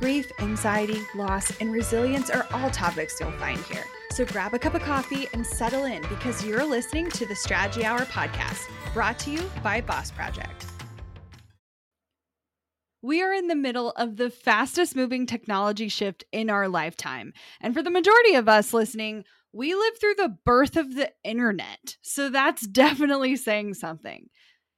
Grief, anxiety, loss, and resilience are all topics you'll find here. So grab a cup of coffee and settle in because you're listening to the Strategy Hour podcast, brought to you by Boss Project. We are in the middle of the fastest moving technology shift in our lifetime. And for the majority of us listening, we lived through the birth of the internet. So that's definitely saying something.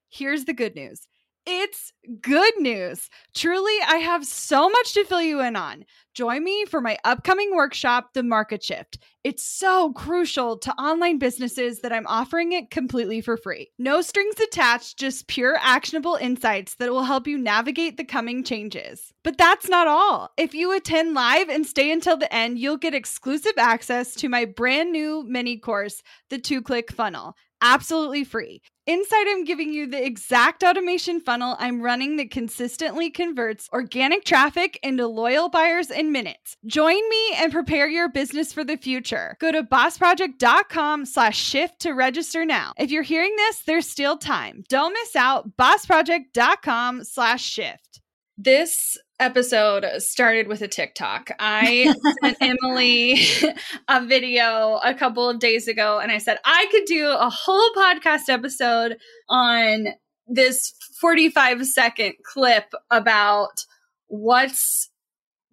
Here's the good news it's good news. Truly, I have so much to fill you in on. Join me for my upcoming workshop, The Market Shift. It's so crucial to online businesses that I'm offering it completely for free. No strings attached, just pure actionable insights that will help you navigate the coming changes. But that's not all. If you attend live and stay until the end, you'll get exclusive access to my brand new mini course, The Two Click Funnel absolutely free. Inside, I'm giving you the exact automation funnel I'm running that consistently converts organic traffic into loyal buyers in minutes. Join me and prepare your business for the future. Go to bossproject.com slash shift to register now. If you're hearing this, there's still time. Don't miss out. bossproject.com slash shift. This episode started with a TikTok. I sent Emily a video a couple of days ago and I said I could do a whole podcast episode on this 45 second clip about what's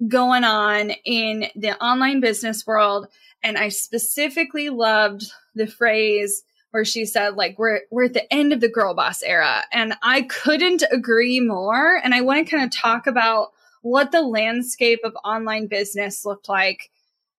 going on in the online business world. And I specifically loved the phrase where she said like we're we're at the end of the girl boss era and I couldn't agree more and I want to kind of talk about what the landscape of online business looked like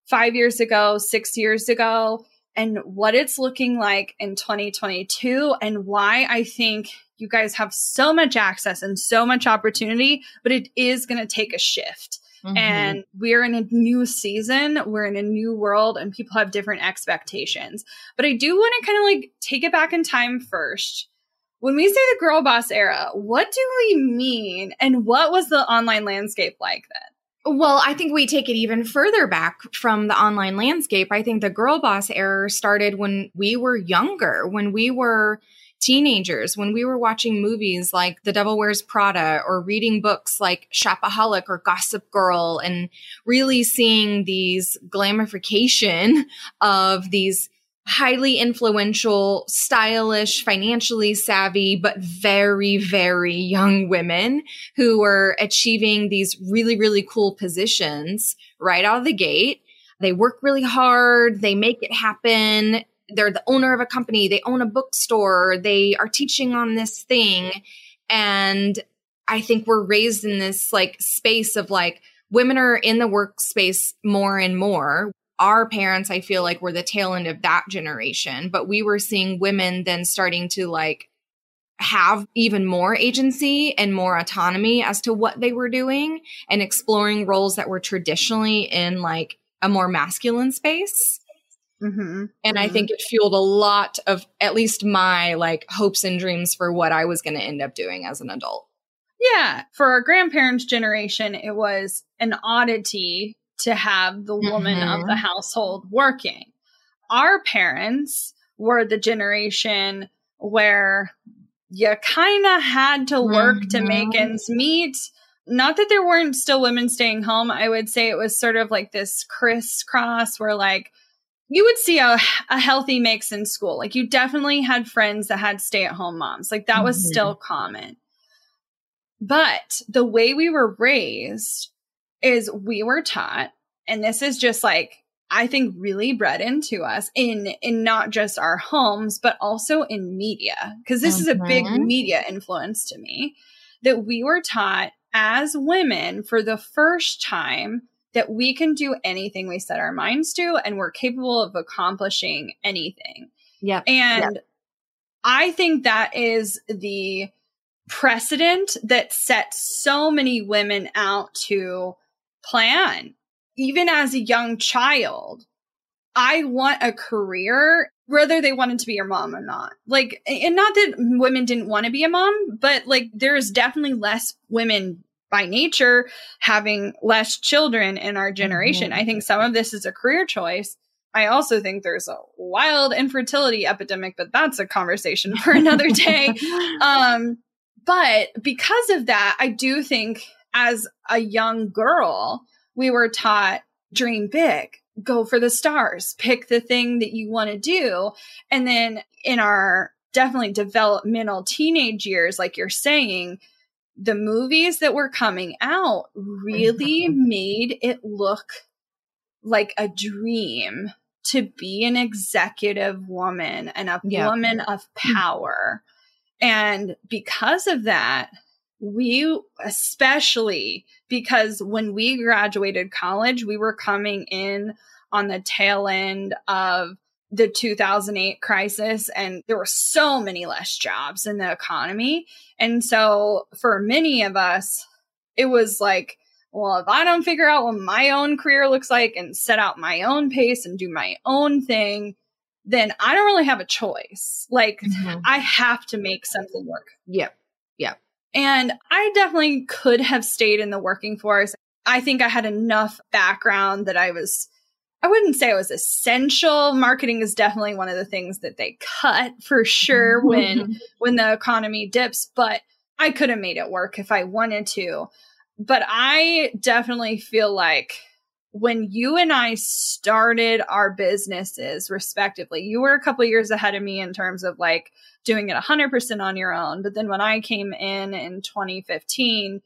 5 years ago, 6 years ago and what it's looking like in 2022 and why I think you guys have so much access and so much opportunity, but it is going to take a shift. Mm-hmm. And we're in a new season, we're in a new world, and people have different expectations. But I do want to kind of like take it back in time first. When we say the girl boss era, what do we mean? And what was the online landscape like then? Well, I think we take it even further back from the online landscape. I think the girl boss era started when we were younger, when we were teenagers when we were watching movies like The Devil Wears Prada or reading books like Shopaholic or Gossip Girl and really seeing these glamification of these highly influential, stylish, financially savvy, but very, very young women who were achieving these really, really cool positions right out of the gate. They work really hard. They make it happen they're the owner of a company, they own a bookstore, they are teaching on this thing. And I think we're raised in this like space of like women are in the workspace more and more. Our parents, I feel like, were the tail end of that generation, but we were seeing women then starting to like have even more agency and more autonomy as to what they were doing and exploring roles that were traditionally in like a more masculine space. Mm-hmm. And mm-hmm. I think it fueled a lot of at least my like hopes and dreams for what I was going to end up doing as an adult. Yeah. For our grandparents' generation, it was an oddity to have the woman mm-hmm. of the household working. Our parents were the generation where you kind of had to work to make mm-hmm. ends meet. Not that there weren't still women staying home. I would say it was sort of like this crisscross where, like, you would see a, a healthy mix in school. Like you definitely had friends that had stay at home moms. Like that was mm-hmm. still common. But the way we were raised is we were taught, and this is just like, I think really bred into us in, in not just our homes, but also in media. Cause this mm-hmm. is a big mm-hmm. media influence to me that we were taught as women for the first time that we can do anything we set our minds to and we're capable of accomplishing anything. Yeah. And yep. I think that is the precedent that sets so many women out to plan, even as a young child. I want a career, whether they wanted to be your mom or not. Like, and not that women didn't want to be a mom, but like there's definitely less women by nature having less children in our generation. Mm-hmm. I think some of this is a career choice. I also think there's a wild infertility epidemic, but that's a conversation for another day. um, but because of that, I do think as a young girl, we were taught dream big, go for the stars, pick the thing that you want to do. And then in our definitely developmental teenage years, like you're saying, the movies that were coming out really made it look like a dream to be an executive woman and a yeah. woman of mm. power. And because of that, we especially because when we graduated college, we were coming in on the tail end of the 2008 crisis and there were so many less jobs in the economy. And so for many of us, it was like, well, if I don't figure out what my own career looks like and set out my own pace and do my own thing, then I don't really have a choice. Like mm-hmm. I have to make something work. Yep. And I definitely could have stayed in the working force. I think I had enough background that I was I wouldn't say it was essential. Marketing is definitely one of the things that they cut for sure mm-hmm. when when the economy dips, but I could have made it work if I wanted to. But I definitely feel like when you and I started our businesses respectively, you were a couple years ahead of me in terms of like doing it 100% on your own. But then when I came in in 2015,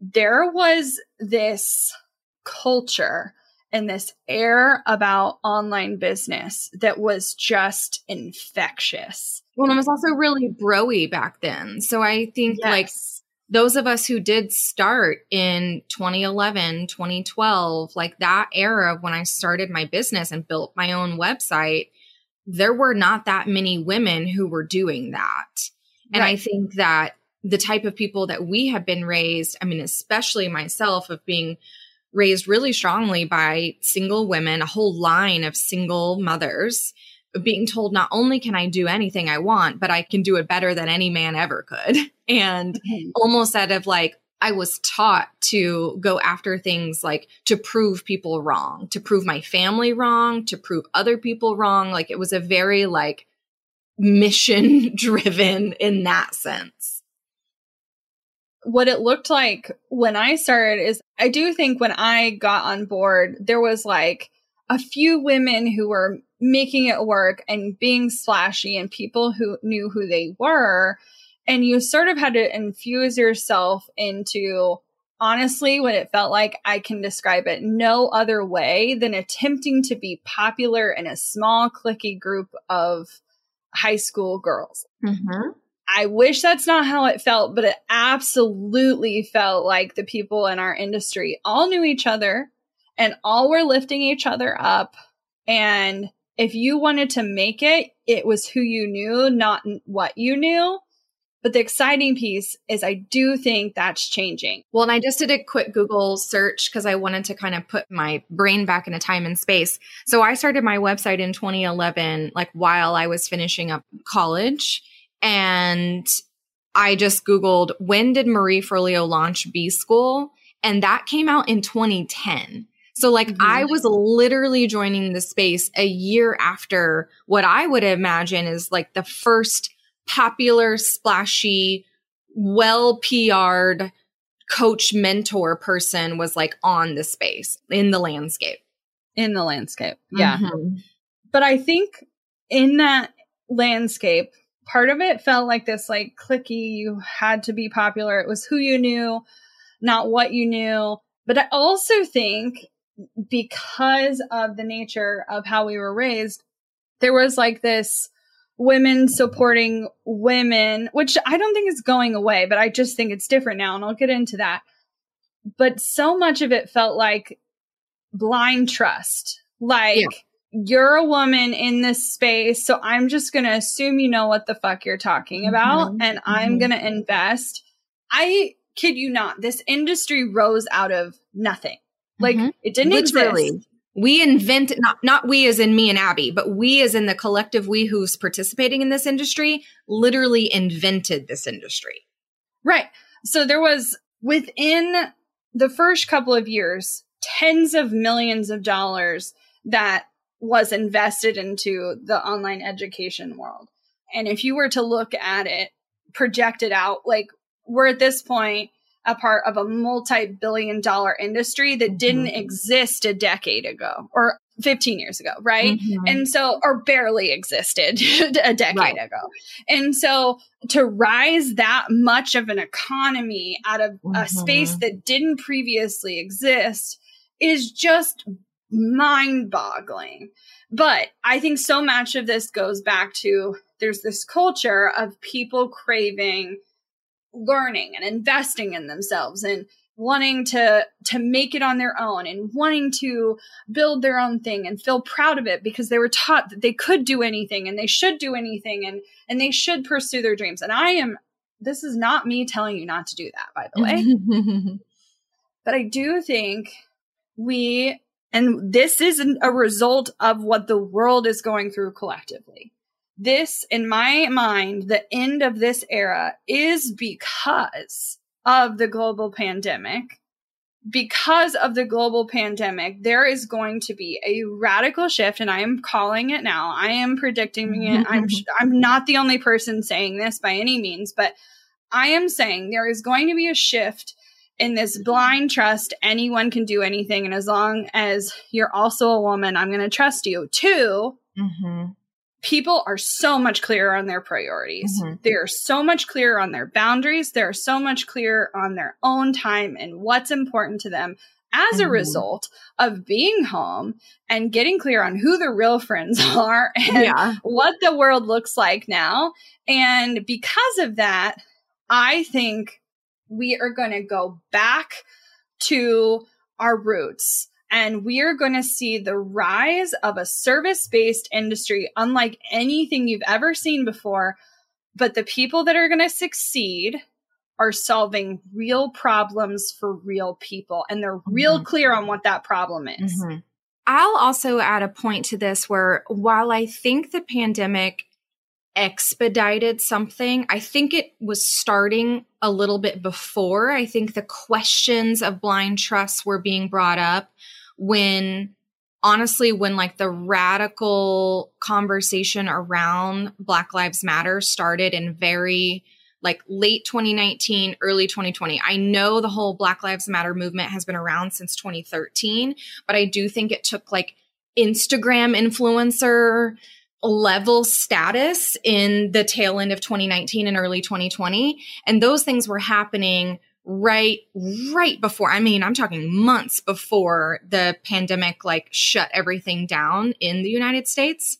there was this culture and this air about online business that was just infectious. Well, it was also really broy back then. So I think yes. like those of us who did start in 2011, 2012, like that era when I started my business and built my own website, there were not that many women who were doing that. And. I think that the type of people that we have been raised, I mean, especially myself, of being raised really strongly by single women, a whole line of single mothers being told not only can I do anything I want, but I can do it better than any man ever could. And mm-hmm. almost out of like, I was taught to go after things like to prove people wrong, to prove my family wrong, to prove other people wrong. Like it was a very like mission driven in that sense what it looked like when I started is I do think when I got on board, there was like a few women who were making it work and being splashy and people who knew who they were. And you sort of had to infuse yourself into honestly what it felt like. I can describe it no other way than attempting to be popular in a small, clicky group of high school girls. Mm-hmm. I wish that's not how it felt, but it absolutely felt like the people in our industry all knew each other and all were lifting each other up. And if you wanted to make it, it was who you knew, not what you knew. But the exciting piece is I do think that's changing. Well, and I just did a quick Google search because I wanted to kind of put my brain back in a time and space. So I started my website in 2011, like while I was finishing up college. And I just Googled when did Marie Forleo launch B School? And that came out in 2010. So like mm-hmm. I was literally joining the space a year after what I would imagine is like the first popular, splashy, well PR'd coach mentor person was like on the space in the landscape. In the landscape. Yeah. Mm-hmm. But I think in that landscape, part of it felt like this like clicky you had to be popular it was who you knew not what you knew but i also think because of the nature of how we were raised there was like this women supporting women which i don't think is going away but i just think it's different now and i'll get into that but so much of it felt like blind trust like yeah you're a woman in this space, so I'm just going to assume you know what the fuck you're talking about mm-hmm. and mm-hmm. I'm going to invest. I kid you not, this industry rose out of nothing. Like mm-hmm. it didn't Literally. exist. We invent not not we as in me and Abby, but we as in the collective we who's participating in this industry literally invented this industry. Right. So there was within the first couple of years tens of millions of dollars that was invested into the online education world. And if you were to look at it projected out, like we're at this point a part of a multi-billion dollar industry that didn't mm-hmm. exist a decade ago or 15 years ago, right? Mm-hmm. And so, or barely existed a decade right. ago. And so to rise that much of an economy out of mm-hmm. a space that didn't previously exist is just mind boggling. But I think so much of this goes back to there's this culture of people craving learning and investing in themselves and wanting to to make it on their own and wanting to build their own thing and feel proud of it because they were taught that they could do anything and they should do anything and and they should pursue their dreams. And i am this is not me telling you not to do that by the way. But i do think we and this is a result of what the world is going through collectively this, in my mind, the end of this era is because of the global pandemic. Because of the global pandemic, there is going to be a radical shift, and I am calling it now. I am predicting it. I'm I'm not the only person saying this by any means, but I am saying there is going to be a shift in this blind trust. Anyone can do anything, and as long as you're also a woman, I'm going to trust you. 2 mm-hmm people are so much clearer on their priorities. Mm-hmm. They're so much clearer on their boundaries. They're so much clearer on their own time and what's important to them as mm-hmm. a result of being home and getting clear on who the real friends are and yeah. what the world looks like now. And because of that, I think we are going to go back to our roots and we are going to see the rise of a service based industry unlike anything you've ever seen before. But the people that are going to succeed are solving real problems for real people. And they're real mm-hmm. clear on what that problem is. Mm-hmm. I'll also add a point to this where while I think the pandemic expedited something. I think it was starting a little bit before. I think the questions of blind trust were being brought up when honestly when like the radical conversation around black lives matter started in very like late 2019 early 2020 i know the whole black lives matter movement has been around since 2013 but i do think it took like instagram influencer level status in the tail end of 2019 and early 2020 and those things were happening right right before i mean i'm talking months before the pandemic like shut everything down in the united states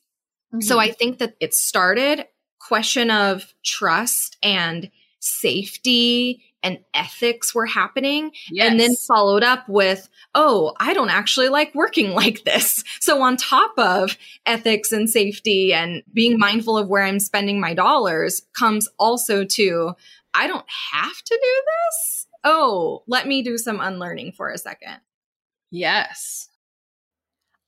mm-hmm. so i think that it started question of trust and safety and ethics were happening yes. and then followed up with oh i don't actually like working like this so on top of ethics and safety and being mindful of where i'm spending my dollars comes also to I don't have to do this. Oh, let me do some unlearning for a second. Yes.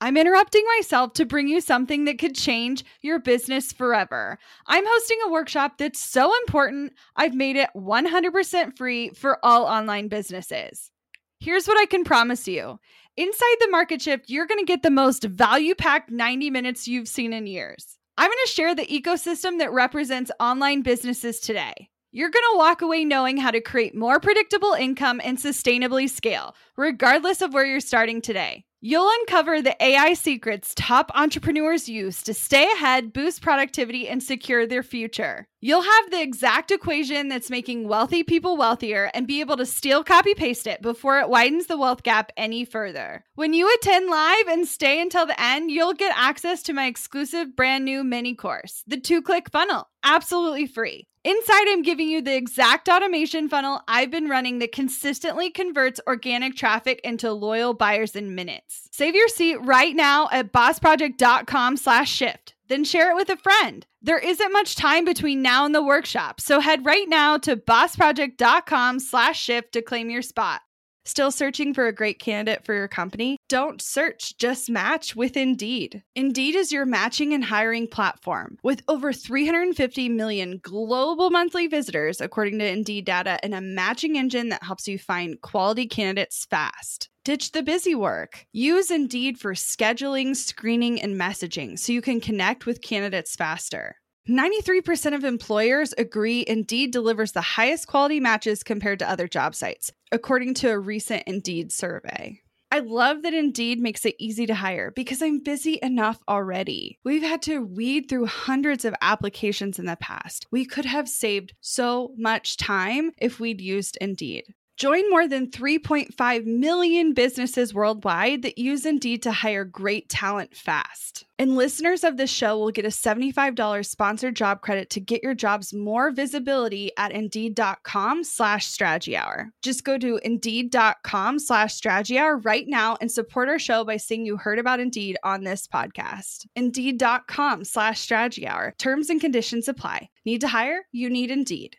I'm interrupting myself to bring you something that could change your business forever. I'm hosting a workshop that's so important, I've made it 100% free for all online businesses. Here's what I can promise you Inside the market shift, you're going to get the most value packed 90 minutes you've seen in years. I'm going to share the ecosystem that represents online businesses today. You're going to walk away knowing how to create more predictable income and sustainably scale, regardless of where you're starting today. You'll uncover the AI secrets top entrepreneurs use to stay ahead, boost productivity, and secure their future. You'll have the exact equation that's making wealthy people wealthier and be able to steal copy paste it before it widens the wealth gap any further. When you attend live and stay until the end, you'll get access to my exclusive brand new mini course, the two click funnel, absolutely free. Inside, I'm giving you the exact automation funnel I've been running that consistently converts organic traffic into loyal buyers in minutes. Save your seat right now at bossproject.com slash shift. Then share it with a friend. There isn't much time between now and the workshop, so head right now to bossproject.com slash shift to claim your spot. Still searching for a great candidate for your company? Don't search, just match with Indeed. Indeed is your matching and hiring platform with over 350 million global monthly visitors, according to Indeed data, and a matching engine that helps you find quality candidates fast. Ditch the busy work. Use Indeed for scheduling, screening, and messaging so you can connect with candidates faster. 93% of employers agree Indeed delivers the highest quality matches compared to other job sites, according to a recent Indeed survey. I love that Indeed makes it easy to hire because I'm busy enough already. We've had to weed through hundreds of applications in the past. We could have saved so much time if we'd used Indeed. Join more than 3.5 million businesses worldwide that use Indeed to hire great talent fast. And listeners of this show will get a $75 sponsored job credit to get your jobs more visibility at Indeed.com slash Strategy Hour. Just go to Indeed.com slash Strategy Hour right now and support our show by saying you heard about Indeed on this podcast. Indeed.com slash Strategy Hour. Terms and conditions apply. Need to hire? You need Indeed.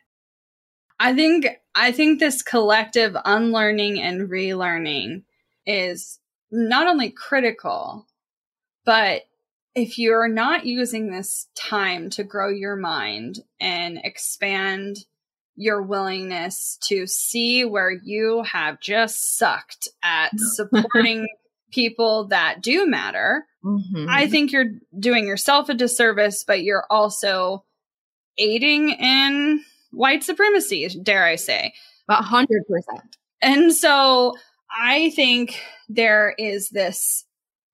I think I think this collective unlearning and relearning is not only critical, but if you're not using this time to grow your mind and expand your willingness to see where you have just sucked at supporting people that do matter, mm-hmm. I think you're doing yourself a disservice, but you're also aiding in white supremacy, dare I say. A hundred percent. And so I think there is this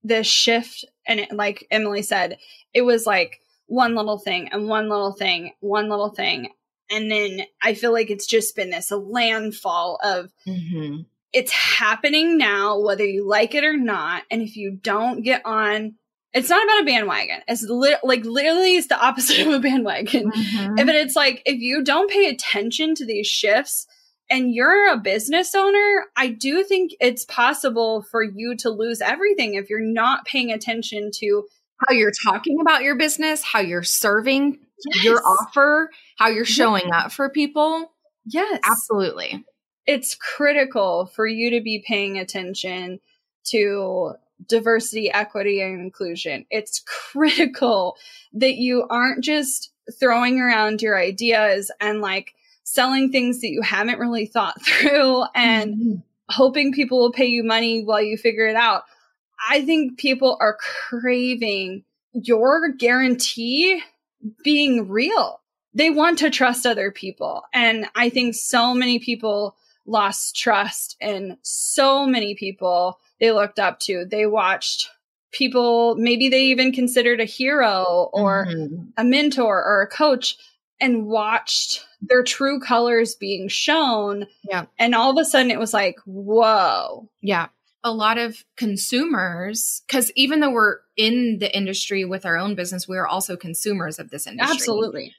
this shift and it, like Emily said, it was like one little thing and one little thing, one little thing. And then I feel like it's just been this a landfall of mm-hmm. it's happening now, whether you like it or not. And if you don't get on it's not about a bandwagon. It's li- like literally it's the opposite of a bandwagon. Mm-hmm. If it's like if you don't pay attention to these shifts and you're a business owner, I do think it's possible for you to lose everything if you're not paying attention to how you're talking about your business, how you're serving yes. your offer, how you're showing up for people. Yes. Absolutely. It's critical for you to be paying attention to diversity, equity, and inclusion. It's critical that you aren't just throwing around your ideas and like selling things that you haven't really thought through and mm-hmm. hoping people will pay you money while you figure it out. I think people are craving your guarantee being real. They want to trust other people. And I think so many people lost trust in so many people they looked up to. They watched people, maybe they even considered a hero or mm-hmm. a mentor or a coach and watched their true colors being shown. Yeah. And all of a sudden it was like, whoa. Yeah. A lot of consumers, because even though we're in the industry with our own business, we are also consumers of this industry. Absolutely.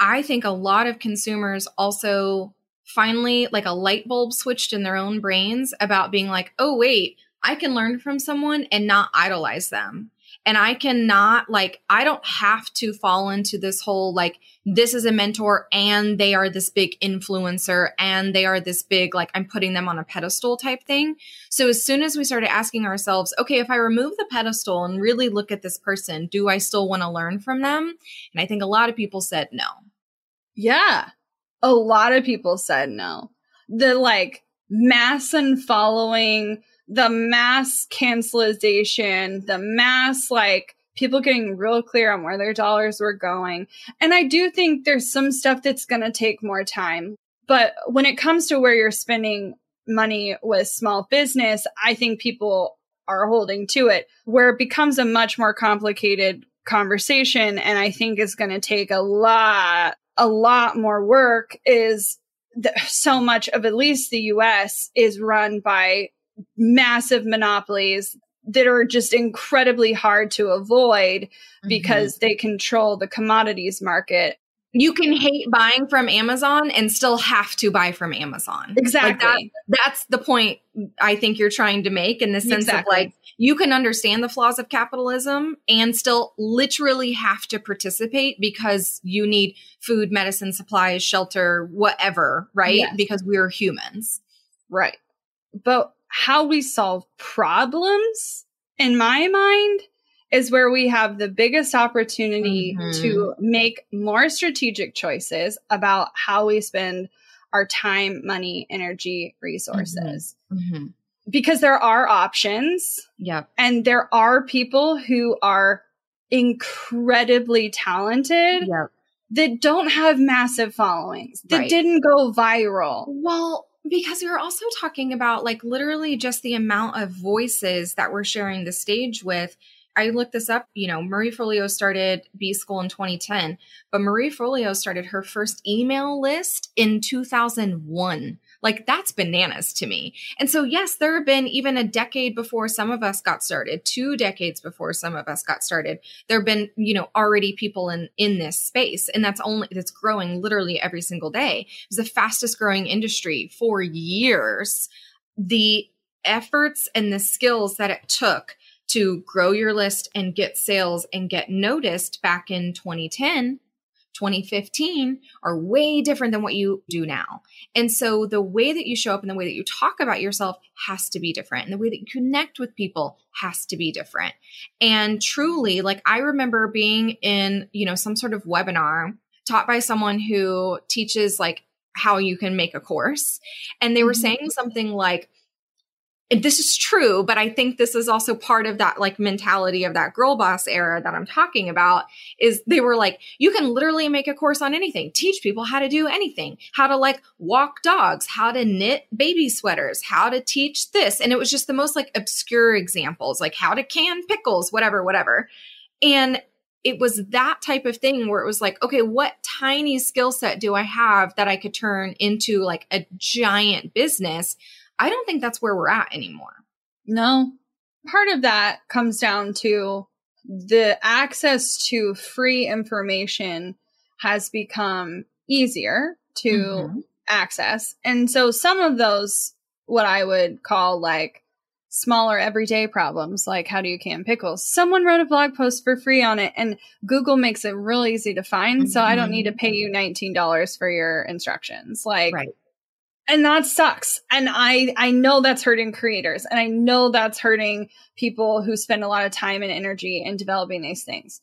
I think a lot of consumers also finally, like a light bulb switched in their own brains about being like, oh, wait, I can learn from someone and not idolize them. And I cannot, like, I don't have to fall into this whole, like, this is a mentor and they are this big influencer and they are this big, like, I'm putting them on a pedestal type thing. So as soon as we started asking ourselves, okay, if I remove the pedestal and really look at this person, do I still want to learn from them? And I think a lot of people said no. Yeah. A lot of people said no. The, like, mass and following the mass cancelization, the mass like people getting real clear on where their dollars were going. And I do think there's some stuff that's going to take more time. But when it comes to where you're spending money with small business, I think people are holding to it where it becomes a much more complicated conversation. And I think it's going to take a lot, a lot more work is so much of at least the US is run by massive monopolies that are just incredibly hard to avoid mm-hmm. because they control the commodities market. You can hate buying from Amazon and still have to buy from Amazon. Exactly. Like that, that's the point I think you're trying to make in the sense exactly. of like you can understand the flaws of capitalism and still literally have to participate because you need food, medicine, supplies, shelter, whatever, right? Yes. Because we're humans. Right. but how we solve problems, in my mind, is where we have the biggest opportunity Mhm. to make more strategic choices about how we spend our time, money, energy, resources. Mm-hmm. Because there are options Yep. and there are people who are incredibly talented Yep. that don't have massive followings, that Right. didn't go viral. Well, because we were also talking about like literally just the amount of voices that we're sharing the stage with. I looked this up, you know, Marie Forleo started B School in 2010, but Marie Forleo started her first email list in 2001. Like that's bananas to me. And so, yes, there have been even a decade before some of us got started, two decades before some of us got started. There have been, you know, already people in in this space, and that's only that's growing literally every single day. It's the fastest growing industry for years. The efforts and the skills that it took to grow your list and get sales and get noticed back in 2010 2015 are way different than what you do now. And so the way that you show up and the way that you talk about yourself has to be different. And the way that you connect with people has to be different. And truly, like I remember being in, you know, some sort of webinar taught by someone who teaches like how you can make a course. And they were Mhm. saying something like, this is true, but I think this is also part of that like mentality of that girl boss era that I'm talking about is they were like, you can literally make a course on anything, teach people how to do anything, how to like walk dogs, how to knit baby sweaters, how to teach this. And it was just the most like obscure examples, like how to can pickles, whatever, whatever. And it was that type of thing where it was like, okay, what tiny skill set do I have that I could turn into like a giant business? I don't think that's where we're at anymore. No. Part of that comes down to the access to free information has become easier to Mhm. access. And so some of those, what I would call like smaller everyday problems, like how do you can pickles? Someone wrote a blog post for free on it and Google makes it real easy to find. So I don't need to pay you $19 for your instructions. Like, Right. And that sucks. And i i know that's hurting creators. And i know that's hurting people who spend a lot of time and energy in developing these things.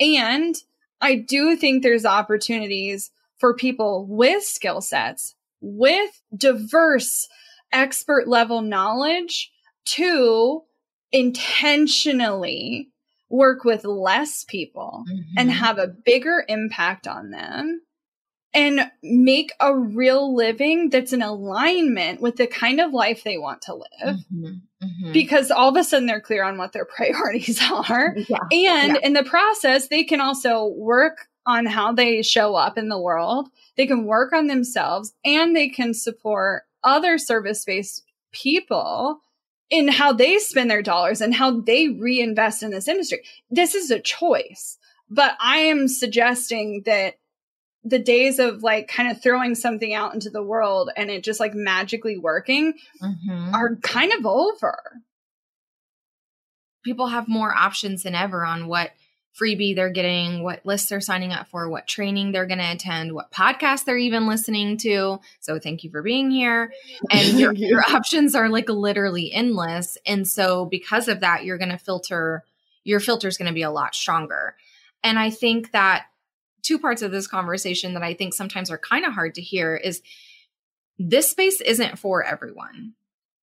And i do think there's opportunities for people with skill sets with diverse expert level knowledge to intentionally work with less people and Mhm. have a bigger impact on them and make a real living that's in alignment with the kind of life they want to live Mhm. Mhm. because all of a sudden they're clear on what their priorities are yeah. and Yeah. in the process they can also work on how they show up in the world they can work on themselves and they can support other service-based people in how they spend their dollars and how they reinvest in this industry this is a choice but i am suggesting that the days of like kind of throwing something out into the world and it just like magically working Mhm. are kind of over people have more options than ever on what freebie they're getting, what lists they're signing up for, what training they're going to attend, what podcast they're even listening to. So thank you for being here. And your, you. your options are like literally endless. And so because of that, you're going to filter, your filter is going to be a lot stronger. And I think that two parts of this conversation that I think sometimes are kind of hard to hear is this space isn't for everyone.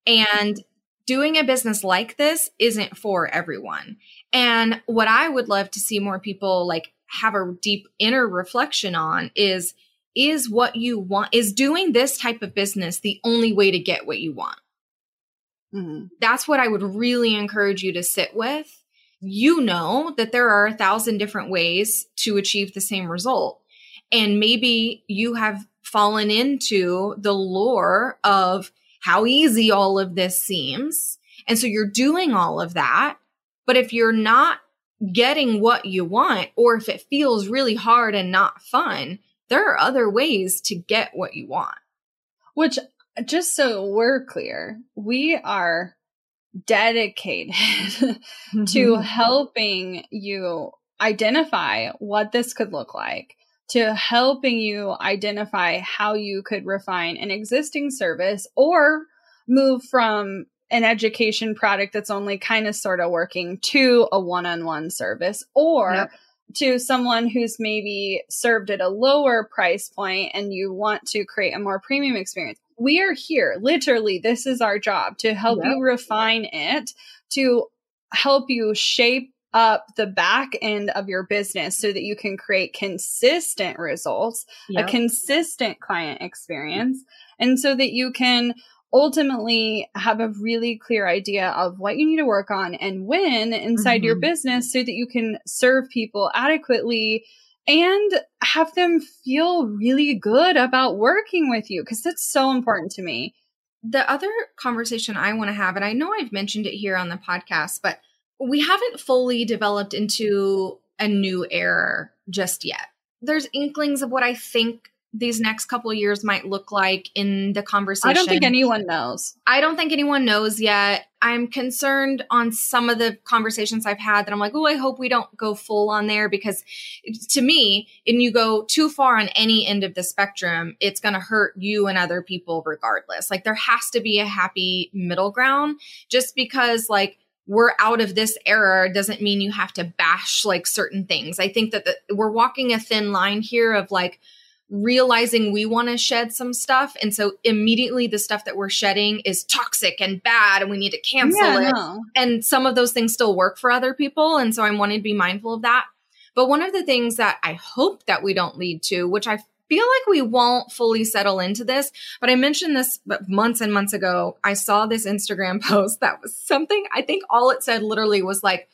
And doing a business like this isn't for everyone. And what I would love to see more people like have a deep inner reflection on is is what you want is doing this type of business the only way to get what you want. Mhm. That's what I would really encourage you to sit with. You know that there are a thousand different ways to achieve the same result. And maybe you have fallen into the lure of how easy all of this seems. And so you're doing all of that. But if you're not getting what you want, or if it feels really hard and not fun, there are other ways to get what you want. which just so we're clear we are dedicated to mm-hmm. helping you identify what this could look like to helping you identify how you could refine an existing service or move from an education product that's only kind of sort of working to a one-on-one service or yep. To someone who's maybe served at a lower price point and you want to create a more premium experience. We are here. Literally, this is our job to help yep. you refine it, to help you shape up the back end of your business so that you can create consistent results, yep. a consistent client experience, and so that you can ultimately have a really clear idea of what you need to work on and when inside mm-hmm. your business so that you can serve people adequately and have them feel really good about working with you because that's so important to me. The other conversation I want to have, and I know I've mentioned it here on the podcast, but we haven't fully developed into a new era just yet. There's inklings of what I think these next couple years might look like in the conversation. I don't think anyone knows. I don't think anyone knows yet. I'm concerned on some of the conversations I've had that I'm like, oh, I hope we don't go full on there because to me, and you go too far on any end of the spectrum, it's going to hurt you and other people regardless. Like there has to be a happy middle ground just because like we're out of this era doesn't mean you have to bash like certain things. I think that the, we're walking a thin line here of like, realizing we want to shed some stuff. And so immediately the stuff that we're shedding is toxic and bad and we need to cancel yeah, it. No. And some of those things still work for other people. And so I'm wanting to be mindful of that. But one of the things that I hope that we don't lead to, which I feel like we won't fully settle into this, but I mentioned this months and months ago. I saw this Instagram post that was something I think all it said literally was like,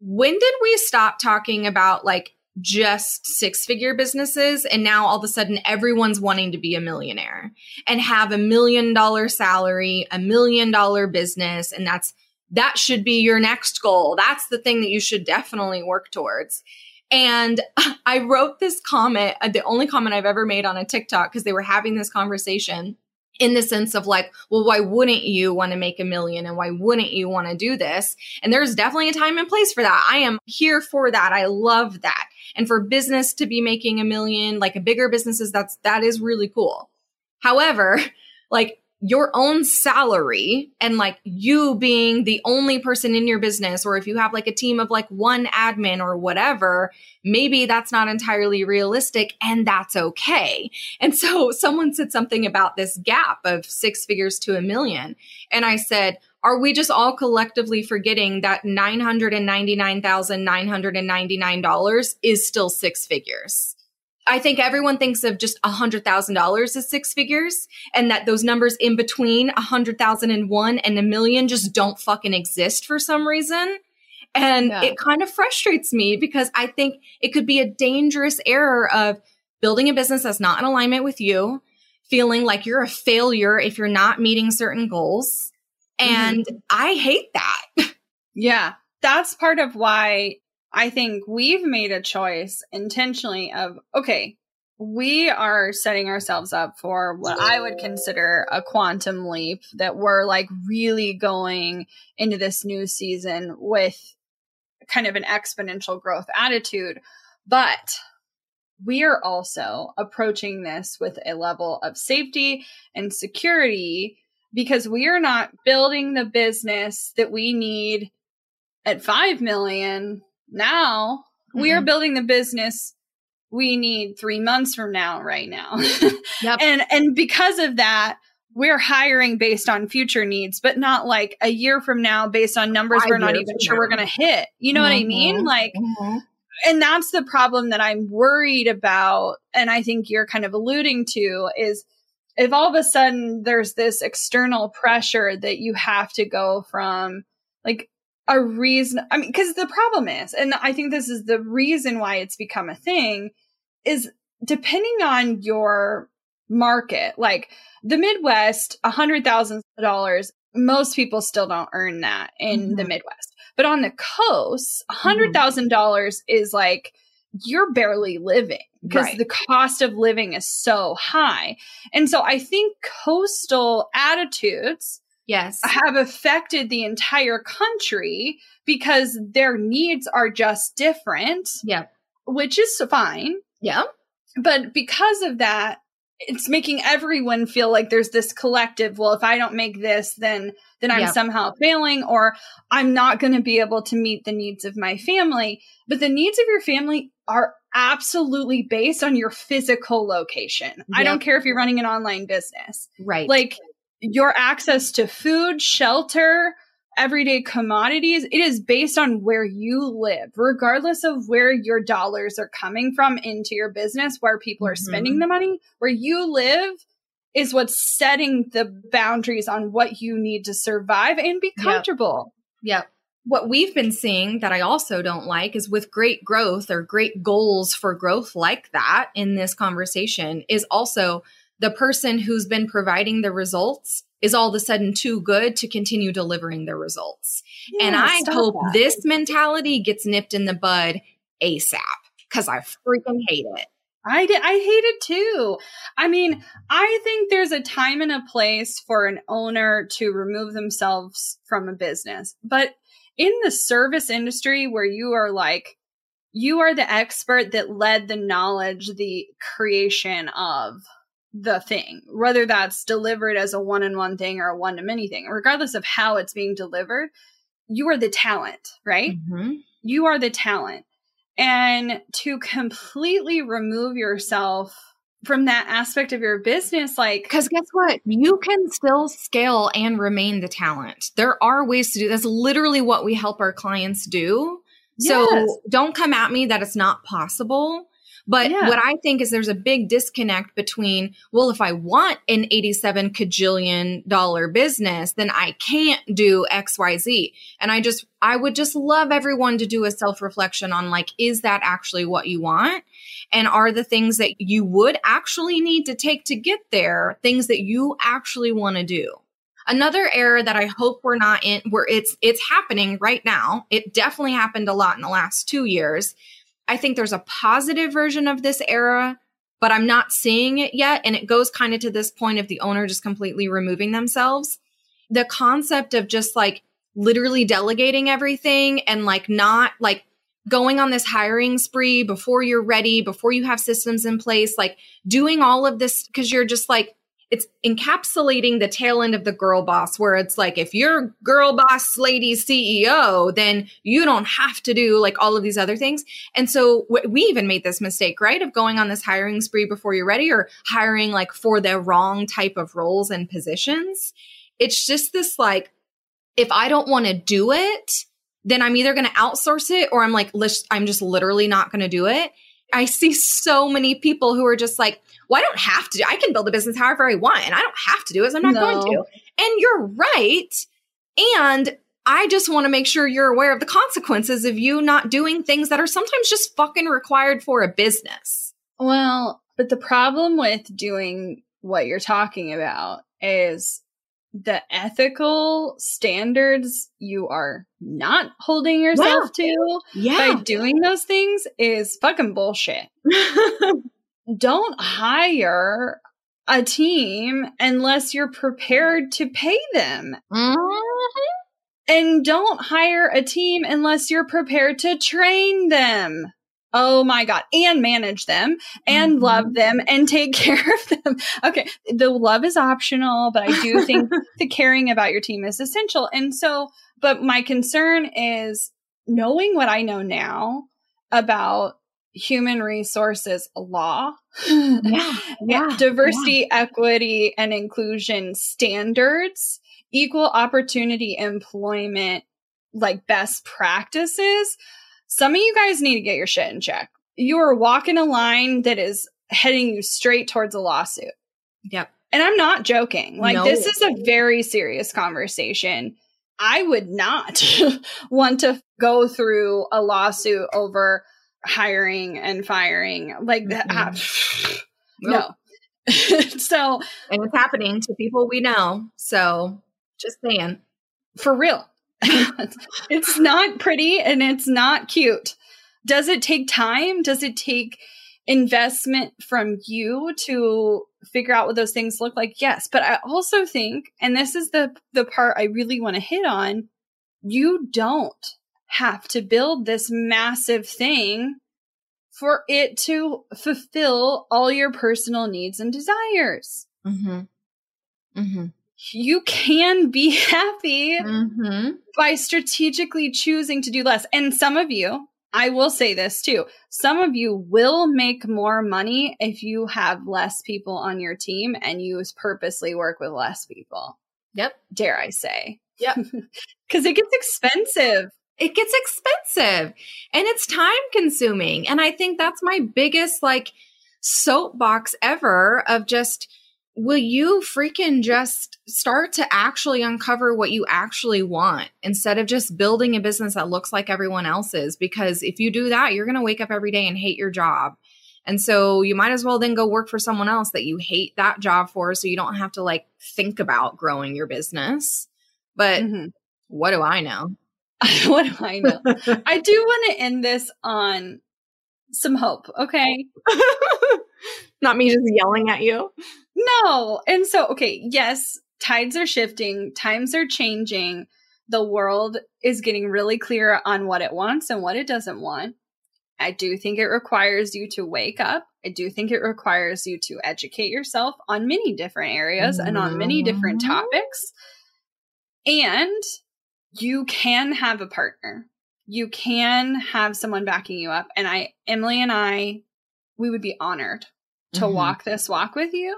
when did we stop talking about like just six figure businesses and now all of a sudden everyone's wanting to be a millionaire and have a million dollar salary, a million dollar business and that's that should be your next goal. That's the thing that you should definitely work towards. And I wrote this comment, uh, the only comment I've ever made on a TikTok because they were having this conversation in the sense of like, well, why wouldn't you want to make a million and why wouldn't you want to do this? And there's definitely a time and place for that. I am here for that. I love that. And for business to be making a million, like a bigger businesses, that's, that is really cool. However, like your own salary and like you being the only person in your business, or if you have like a team of like one admin or whatever, maybe that's not entirely realistic and that's okay. And so someone said something about this gap of six figures to a million. And I said, are we just all collectively forgetting that $999,999 is still six figures? I think everyone thinks of just $100,000 as six figures and that those numbers in between 100,001 and a million just don't fucking exist for some reason. And yeah. it kind of frustrates me because I think it could be a dangerous error of building a business that's not in alignment with you, feeling like you're a failure if you're not meeting certain goals. And mm-hmm. I hate that. Yeah. That's part of why I think we've made a choice intentionally of, okay, we are setting ourselves up for what I would consider a quantum leap that we're like really going into this new season with kind of an exponential growth attitude. But we are also approaching this with a level of safety and security because we are not building the business that we need at 5 million now mm-hmm. we are mm-hmm. building the business we need three months from now right now yep. and and because of that we're hiring based on future needs but not like a year from now based on numbers Five we're not even sure now. we're going to hit you know mm-hmm. what i mean mm-hmm. like mm-hmm. and that's the problem that i'm worried about and i think you're kind of alluding to is if all of a sudden there's this external pressure that you have to go from like a reason i mean because the problem is and i think this is the reason why it's become a thing is depending on your market like the midwest a hundred thousand dollars most people still don't earn that in mm-hmm. the midwest but on the coast a hundred mm-hmm. dollars is like you're barely living because right. the cost of living is so high. And so i think coastal attitudes yes. have affected the entire country because their needs are just different yeah which is fine. Yeah but because of that it's making everyone feel like there's this collective well if i don't make this then then i'm Yep. somehow failing or i'm not going to be able to meet the needs of my family. But the needs of your family are absolutely based on your physical location i don't care if you're running an online business Right. like your access to food shelter everyday commodities it is based on where you live regardless of where your dollars are coming from into your business where people are Mhm. spending the money where you live is what's setting the boundaries on what you need to survive and be Yep. comfortable Yep. What we've been seeing that I also don't like is with great growth or great goals for growth like that in this conversation is also the person who's been providing the results is all of a sudden too good to continue delivering the results. and I hope that. this mentality gets nipped in the bud ASAP because I freaking hate it. I did. I hate it too. I mean, I think there's a time and a place for an owner to remove themselves from a business. But in the service industry where you are like, you are the expert that led the knowledge, the creation of the thing, whether that's delivered as a one on one thing or a one to many thing, regardless of how it's being delivered, you are the talent, right? Mhm. you are the talent. And to completely remove yourself from that aspect of your business, like, Because guess what? You can still scale and remain the talent. There are ways to do that's literally what we help our clients do. So Yes. don't come at me that it's not possible. But Yeah. what I think is there's a big disconnect between, well, if I want an 87 cajillion dollar business, then I can't do XYZ. And I just, I would just love everyone to do a self reflection on like, is that actually what you want? And are the things that you would actually need to take to get there things that you actually want to do? Another error that I hope we're not in where it's it's happening right now. It definitely happened a lot in the last 2 years. I think there's a positive version of this era, but I'm not seeing it yet and it goes kind of to this point of the owner just completely removing themselves. The concept of just like literally delegating everything and like not like going on this hiring spree before you're ready, before you have systems in place, like doing all of this because you're just like, it's encapsulating the tail end of the girl boss, where it's like, if you're girl boss lady CEO, then you don't have to do like all of these other things. And so we even made this mistake, right? Of going on this hiring spree before you're ready or hiring like for the wrong type of roles and positions. It's just this like, if I don't want to do it, then I'm either going to outsource it or I'm like, I'm just literally not going to do it. I see so many people who are just like, well, I don't have to. I can build a business however I want and I don't have to do it. So I'm not going to. And you're right. And I just want to make sure you're aware of the consequences of you not doing things that are sometimes just fucking required for a business. well, but the problem with doing what you're talking about is the ethical standards you are not holding yourself to yeah. by doing those things is fucking bullshit. don't hire a team unless you're prepared to pay them. Mm-hmm. And don't hire a team unless you're prepared to train them. Oh my God. And manage them and Mhm. love them and take care of them. Okay. The love is optional, but I do think the caring about your team is essential. And so, but my concern is knowing what I know now about human resources law, Yeah, yeah, diversity, equity, and inclusion standards, equal opportunity employment, like best practices. Some of you guys need to get your shit in check. You are walking a line that is heading you straight towards a lawsuit. Yep. And I'm not joking. Like, No. this is a very serious conversation. I would not want to go through a lawsuit over hiring and firing like that. Mhm. no. so, And it's happening to people we know. So just saying. for real, it's not pretty and it's not cute. Does it take time? Does it take investment from you to figure out what those things look like? Yes, but I also think and this is the the part I really want to hit on, you don't have to build this massive thing for it to fulfill all your personal needs and desires. Mm-hmm. Mm-hmm. You can be happy Mm-hmm. by strategically choosing to do less. And some of you, I will say this too, some of you will make more money if you have less people on your team and you purposely work with less people. Yep. Dare I say? Yep. Because it gets expensive. it gets expensive and it's time consuming. And I think that's my biggest like soapbox ever of just will you freaking just start to actually uncover what you actually want instead of just building a business that looks like everyone else's? Because if you do that, you're going to wake up every day and hate your job. And so you might as well then go work for someone else that you hate that job for so you don't have to like think about growing your business. But Mhm. what do I know? what do I know? I do want to end this on some hope, okay? Not me just yelling at you. No. And so, okay, yes, tides are shifting, times are changing. The world is getting really clear on what it wants and what it doesn't want. I do think it requires you to wake up. I do think it requires you to educate yourself on many different areas and on many different Mhm. topics. And you can have a partner. You can have someone backing you up. And I, Emylee and I, we would be honored to Mhm. walk this walk with you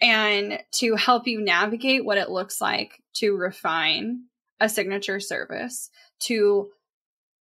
and to help you navigate what it looks like to refine a signature service, to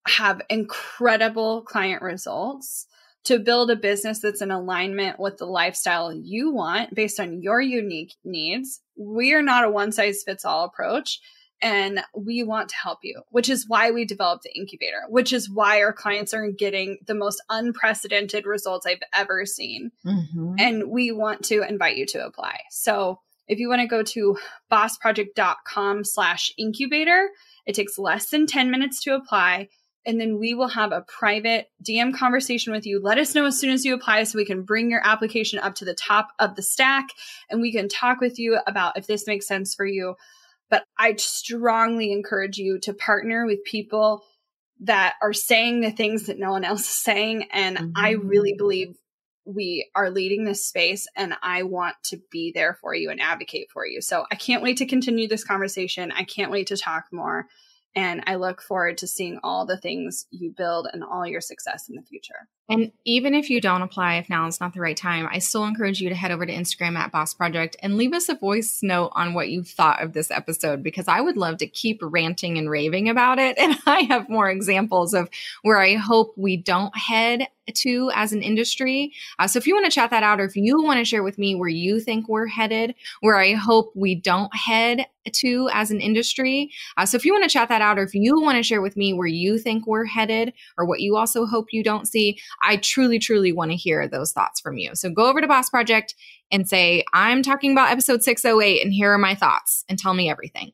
have incredible client results, to build a business that's in alignment with the lifestyle you want based on your unique needs. We are not a one size fits all approach. And we want to help you, which is why we developed the incubator, which is why our clients are getting the most unprecedented results I've ever seen Mhm. and we want to invite you to apply. So if you want to go to bossproject.com slash incubator, it takes less than 10 minutes to apply. And then we will have a private DM conversation with you. Let us know as soon as you apply so we can bring your application up to the top of the stack and we can talk with you about if this makes sense for you. But I strongly encourage you to partner with people that are saying the things that no one else is saying. And I mm-hmm. really believe we are leading this space and I want to be there for you and advocate for you. So I can't wait to continue this conversation. I can't wait to talk more. And I look forward to seeing all the things you build and all your success in the future. And even if you don't apply, if now is not the right time, I still encourage you to head over to Instagram at Boss Project and leave us a voice note on what you thought of this episode because I would love to keep ranting and raving about it. And I have more examples of where I hope we don't head to as an industry. Uh, so if you want to chat that out or if you want to share with me where you think we're headed, where I hope we don't head to as an industry. Uh, so if you want to chat that out or if you want to share with me where you think we're headed or what you also hope you don't see, I truly, truly want to hear those thoughts from you. So go over to Boss Project and say, I'm talking about episode 608 and here are my thoughts and tell me everything.